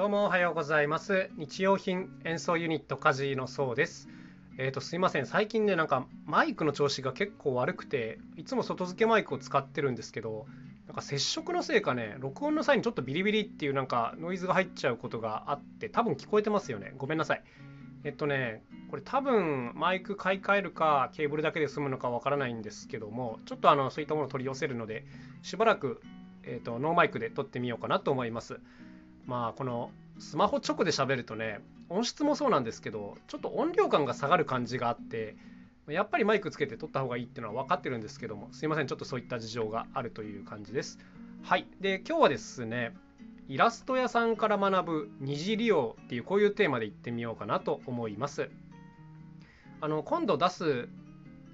どうもおはようございます。日用品演奏ユニットカジのそうです。えーとすいません。最近ねなんかマイクの調子が結構悪くていつも外付けマイクを使ってるんですけどなんか接触のせいかね録音の際にちょっとビリビリっていうなんかノイズが入っちゃうことがあって多分聞こえてますよね。ごめんなさい。えっとねこれ多分マイク買い替えるかケーブルだけで済むのかわからないんですけどもちょっとあのそういったものを取り寄せるのでしばらく、えーと、ノーマイクで撮ってみようかなと思います。まあこのスマホ直で喋るとね音質もそうなんですけどちょっと音量感が下がる感じがあってやっぱりマイクつけて撮った方がいいっていうのは分かってるんですけどもすいませんちょっとそういった事情があるという感じです。はい。で今日はですねいらすとやさんから学ぶ二次利用っていうこういうテーマでいってみようかなと思います。あの今度出す、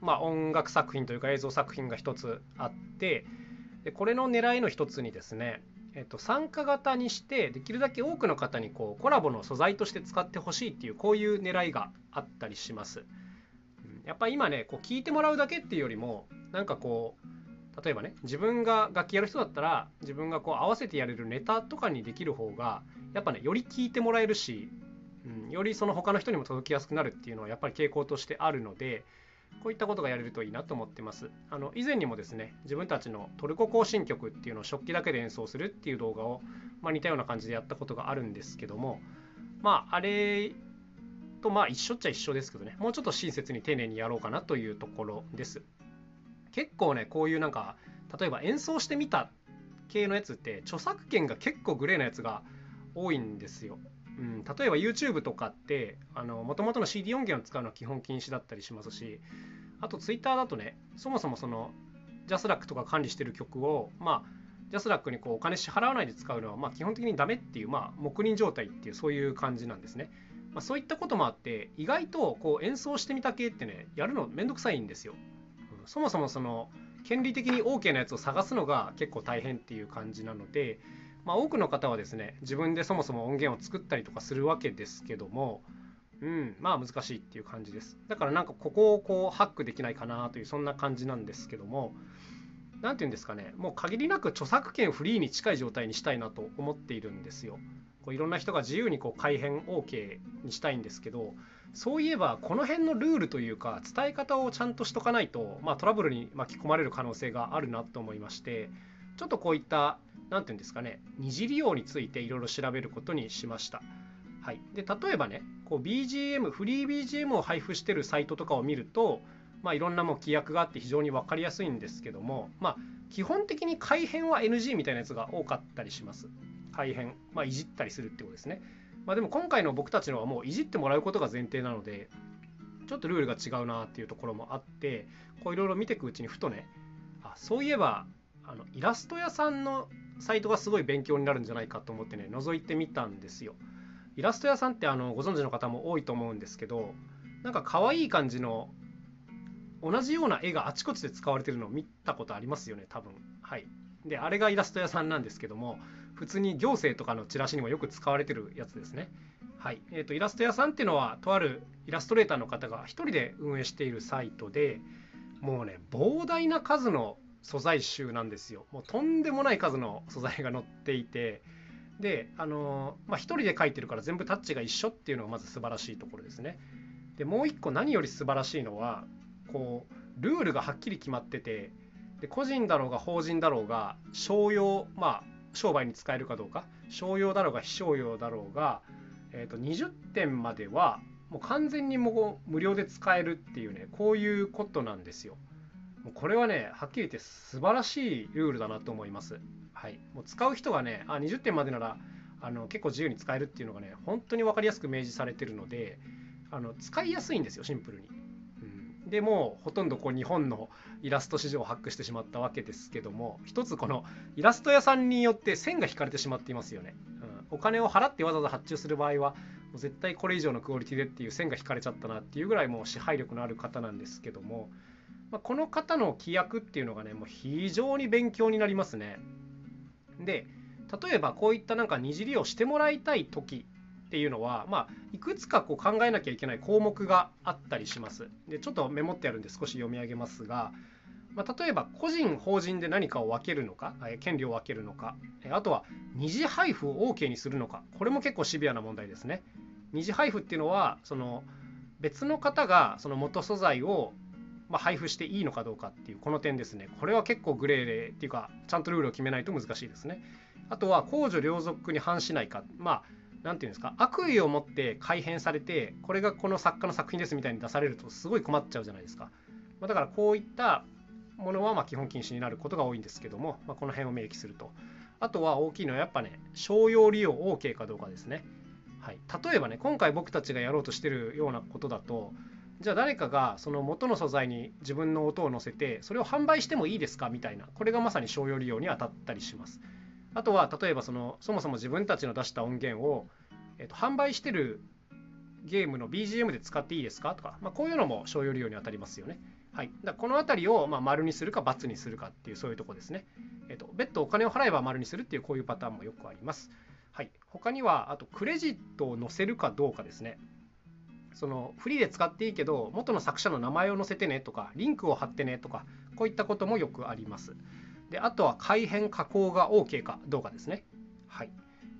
まあ、音楽作品というか映像作品が一つあってでこれの狙いの一つにですねえっと、参加型にしてできるだけ多くの方にこうコラボの素材として使ってほしいっていうこういう狙いがあったりします。やっぱ今ねこう聞いてもらうだけっていうよりもなんかこう例えばね自分が楽器やる人だったら自分がこう合わせてやれるネタとかにできる方がやっぱねより聞いてもらえるし、うん、よりその他の人にも届きやすくなるっていうのはやっぱり傾向としてあるのでこういったことがやれるといいなと思ってます。あの以前にもですね、自分たちのトルコ行進曲っていうのを食器だけで演奏するっていう動画を、まあ、似たような感じでやったことがあるんですけども、まあ、あれとまあ一緒っちゃ一緒ですけどね、もうちょっと親切に丁寧にやろうかなというところです。結構ね、こういうなんか、例えば演奏してみた系のやつって、著作権が結構グレーなやつが多いんですよ。うん、例えば YouTube とかってもともとの CD 音源を使うのは基本禁止だったりしますしあと Twitter だとねそもそもそのジャスラックとか管理してる曲をまあジャスラックにこうお金支払わないで使うのはまあ基本的にダメっていう、まあ、黙認状態っていうそういう感じなんですね。まあ、そういったこともあって意外とこう演奏してみた系ってねやるのめんどくさいんですよ。うん、そもそもその権利的に OK なやつを探すのが結構大変っていう感じなのでまあ、多くの方はですね自分でそもそも音源を作ったりとかするわけですけどもうんまあ難しいっていう感じです。だからなんかここをこうハックできないかなというそんな感じなんですけども何て言うんですかねもう限りなく著作権フリーに近い状態にしたいなと思っているんですよ。こういろんな人が自由にこう改変 OK にしたいんですけどそういえばこの辺のルールというか伝え方をちゃんとしとかないと、まあ、トラブルに巻き込まれる可能性があるなと思いましてちょっとこういった何て言うんですかね二次利用についていろいろ調べることにしました。はい、で例えばねこう BGM フリー BGM を配布してるサイトとかを見ると、まあ、いろんなも規約があって非常に分かりやすいんですけども、まあ、基本的に改変は NG みたいなやつが多かったりします。改変、まあ、いじったりするってことですね。まあ、でも今回の僕たちのはもういじってもらうことが前提なのでちょっとルールが違うなっていうところもあってこういろいろ見ていくうちにふとねあそういえばあのイラスト屋さんのサイトがすごい勉強になるんじゃないかと思ってね覗いてみたんですよ。イラスト屋さんってあのご存知の方も多いと思うんですけどなんか可愛い感じの同じような絵があちこちで使われてるのを見たことありますよね多分。はい。であれがイラスト屋さんなんですけども普通に行政とかのチラシにもよく使われてるやつですね。はい。えーと、イラスト屋さんっていうのはとあるイラストレーターの方が1人で運営しているサイトでもうね膨大な数の素材集なんですよ。もうとんでもない数の素材が載っていてであのまあ1人で描いてるから全部タッチが一緒っていうのがまず素晴らしいところですね。でもう一個何より素晴らしいのはこうルールがはっきり決まっててで個人だろうが法人だろうが商用まあ商売に使えるかどうか商用だろうが非商用だろうが、えー、と20点まではもう完全にもう無料で使えるっていうねこういうことなんですよ。もうこれはねはっきり言って素晴らしいルールだなと思います。はい、もう使う人がねあ20点までならあの結構自由に使えるっていうのがね本当に分かりやすく明示されてるのであの使いやすいんですよシンプルに。うん、でもうほとんどこう日本のイラスト市場をハックしてしまったわけですけども一つこのイラスト屋さんによって線が引かれてしまっていますよね。うん、お金を払ってわざわざ発注する場合はもう絶対これ以上のクオリティでっていう線が引かれちゃったなっていうぐらいもう支配力のある方なんですけどもまあ、この方の規約っていうのがねもう非常に勉強になりますね。で例えばこういったなんか二次利用してもらいたい時っていうのは、まあ、いくつかこう考えなきゃいけない項目があったりします。でちょっとメモってあるんで少し読み上げますがまあ、例えば個人法人で何かを分けるのか権利を分けるのかあとは二次配布を OK にするのかこれも結構シビアな問題ですね二次配布っていうのはその別の方がその元素材をまあ、配布していいのかどうかっていうこの点ですね。これは結構グレーでっていうかちゃんとルールを決めないと難しいですね。あとは公序良俗に反しないか。まあ何て言うんですか。悪意を持って改変されてこれがこの作家の作品ですみたいに出されるとすごい困っちゃうじゃないですか、まあ、だからこういったものはま基本禁止になることが多いんですけども、まあ、この辺を明記すると。あとは大きいのはやっぱね商用利用 OK かどうかですね。はい、例えばね今回僕たちがやろうとしてるようなことだとじゃあ誰かがその元の素材に自分の音を載せてそれを販売してもいいですかみたいなこれがまさに商用利用に当たったりしますあとは例えばそのそもそも自分たちの出した音源を、えっと、販売してるゲームの BGM で使っていいですかとか、まあ、こういうのも商用利用に当たりますよねはい、だこの辺りをまあ丸にするか×にするかっていうそういうとこですね。えっと、別途お金を払えば丸にするっていうこういうパターンもよくあります。はい、他にはあとクレジットを載せるかどうかですね。そのフリーで使っていいけど元の作者の名前を載せてねとかリンクを貼ってねとかこういったこともよくあります。であとは改変加工が OK かどうかですね。はい、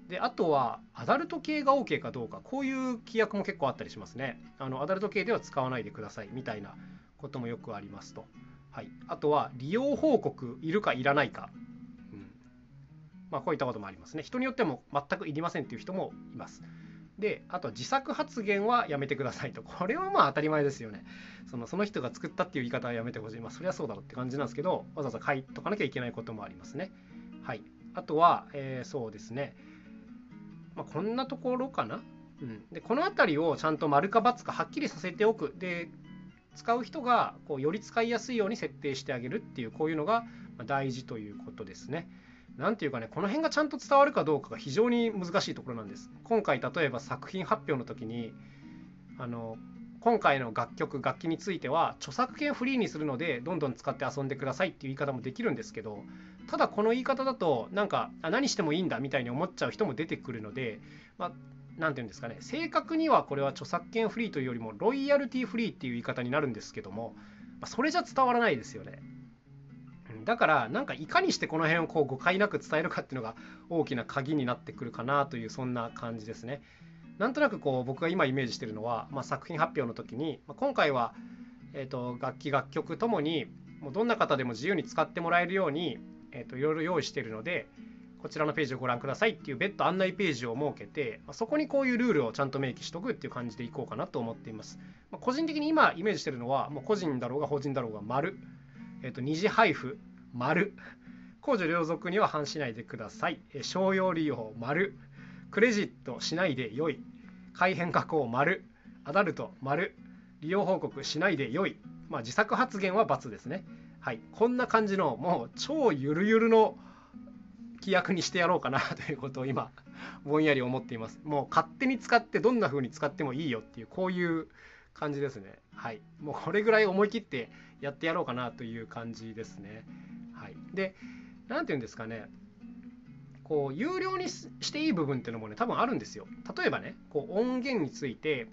であとはアダルト系が OK かどうかこういう規約も結構あったりしますね。あのアダルト系では使わないでくださいみたいなこともよくありますと。はい、あとは利用報告いるかいらないか、うんまあ、こういったこともありますね。人によっても全くいりませんっていう人もいます。であと自作発言はやめてくださいと。これはまあ当たり前ですよね。そのその人が作ったっていう言い方はやめてほしい。まあそりゃそうだろうって感じなんですけどわざわざ書いとかなきゃいけないこともありますね。はい。あとは、えー、そうですね。まあ、こんなところかな、うん、でこの辺りをちゃんと丸か×かはっきりさせておく。で使う人がこうより使いやすいように設定してあげるっていうこういうのが大事ということですね。何ていうかねこの辺がちゃんと伝わるかどうかが非常に難しいところなんです。今回例えば作品発表の時にあの今回の楽曲楽器については著作権フリーにするのでどんどん使って遊んでくださいっていう言い方もできるんですけどただこの言い方だとなんか何してもいいんだみたいに思っちゃう人も出てくるので、まあ、何て言うんですかね正確にはこれは著作権フリーというよりもロイヤルティフリーっていう言い方になるんですけども、ま、それじゃ伝わらないですよね。だからなんかいかにしてこの辺をこう誤解なく伝えるかっていうのが大きな鍵になってくるかなというそんな感じですね。なんとなくこう僕が今イメージしてるのは、まあ、作品発表の時に、まあ、今回は、えーと、楽器楽曲ともにもうどんな方でも自由に使ってもらえるように、えーと、いろいろ用意しているのでこちらのページをご覧くださいっていう別途案内ページを設けて、まあ、そこにこういうルールをちゃんと明記しとくっていう感じでいこうかなと思っています。まあ、個人的に今イメージしてるのはもう個人だろうが法人だろうが丸、えー、と二次配布丸公序良俗には反しないでください。商用利用丸クレジットしないでよい改変加工丸アダルト丸利用報告しないでよい、まあ、自作発言は×ですね。はい、こんな感じのもう超ゆるゆるの規約にしてやろうかな ということを今ぼんやり思っています。もう勝手に使ってどんな風に使ってもいいよっていうこういう感じですね。はい、もうこれぐらい思い切ってやってやろうかなという感じですね。い、で何て言うんですかねこう有料にしていい部分っていうのもね多分あるんですよ。例えばねこう音源について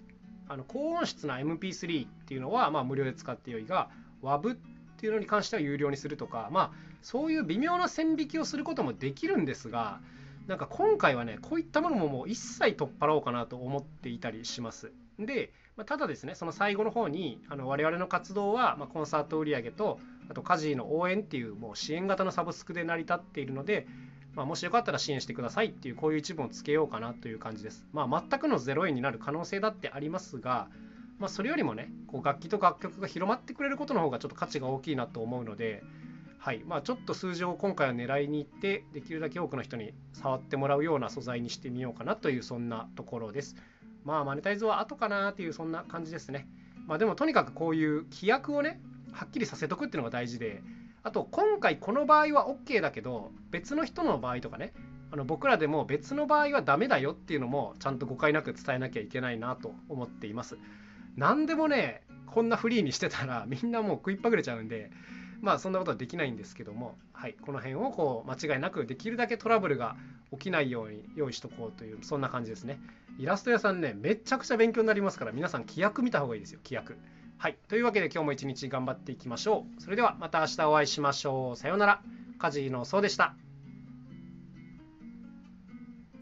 あの高音質な MP3 っていうのはまあ無料で使ってよいが WAV っていうのに関しては有料にするとかまあそういう微妙な線引きをすることもできるんですがなんか今回はねこういったものももう一切取っ払おうかなと思っていたりします。で、まあ、ただですねその最後の方にあの我々の活動は、ま、コンサート売上とあと家事の応援っていうもう支援型のサブスクで成り立っているのでまあ、もしよかったら支援してくださいっていうこういう一文をつけようかなという感じです。まあ、全くの0円になる可能性だってありますが、まあ、それよりもねこう楽器と楽曲が広まってくれることの方がちょっと価値が大きいなと思うので、はいまあ、ちょっと数字を今回は狙いに行ってできるだけ多くの人に触ってもらうような素材にしてみようかなというそんなところです。まあマネタイズは後かなっていうそんな感じですね。まあ、でもとにかくこういう規約をねはっきりさせとくっていうのが大事であと今回この場合は OK だけど別の人の場合とかねあの僕らでも別の場合はダメだよっていうのもちゃんと誤解なく伝えなきゃいけないなと思っています。何でもねこんなフリーにしてたらみんなもう食いっぱぐれちゃうんでまあそんなことはできないんですけども、はい、この辺をこう間違いなくできるだけトラブルが起きないように用意しとこうというそんな感じですね。イラスト屋さんねめちゃくちゃ勉強になりますから皆さん規約見た方がいいですよ規約。はいというわけで今日も一日頑張っていきましょうそれではまた明日お会いしましょうさようならカジノそうでした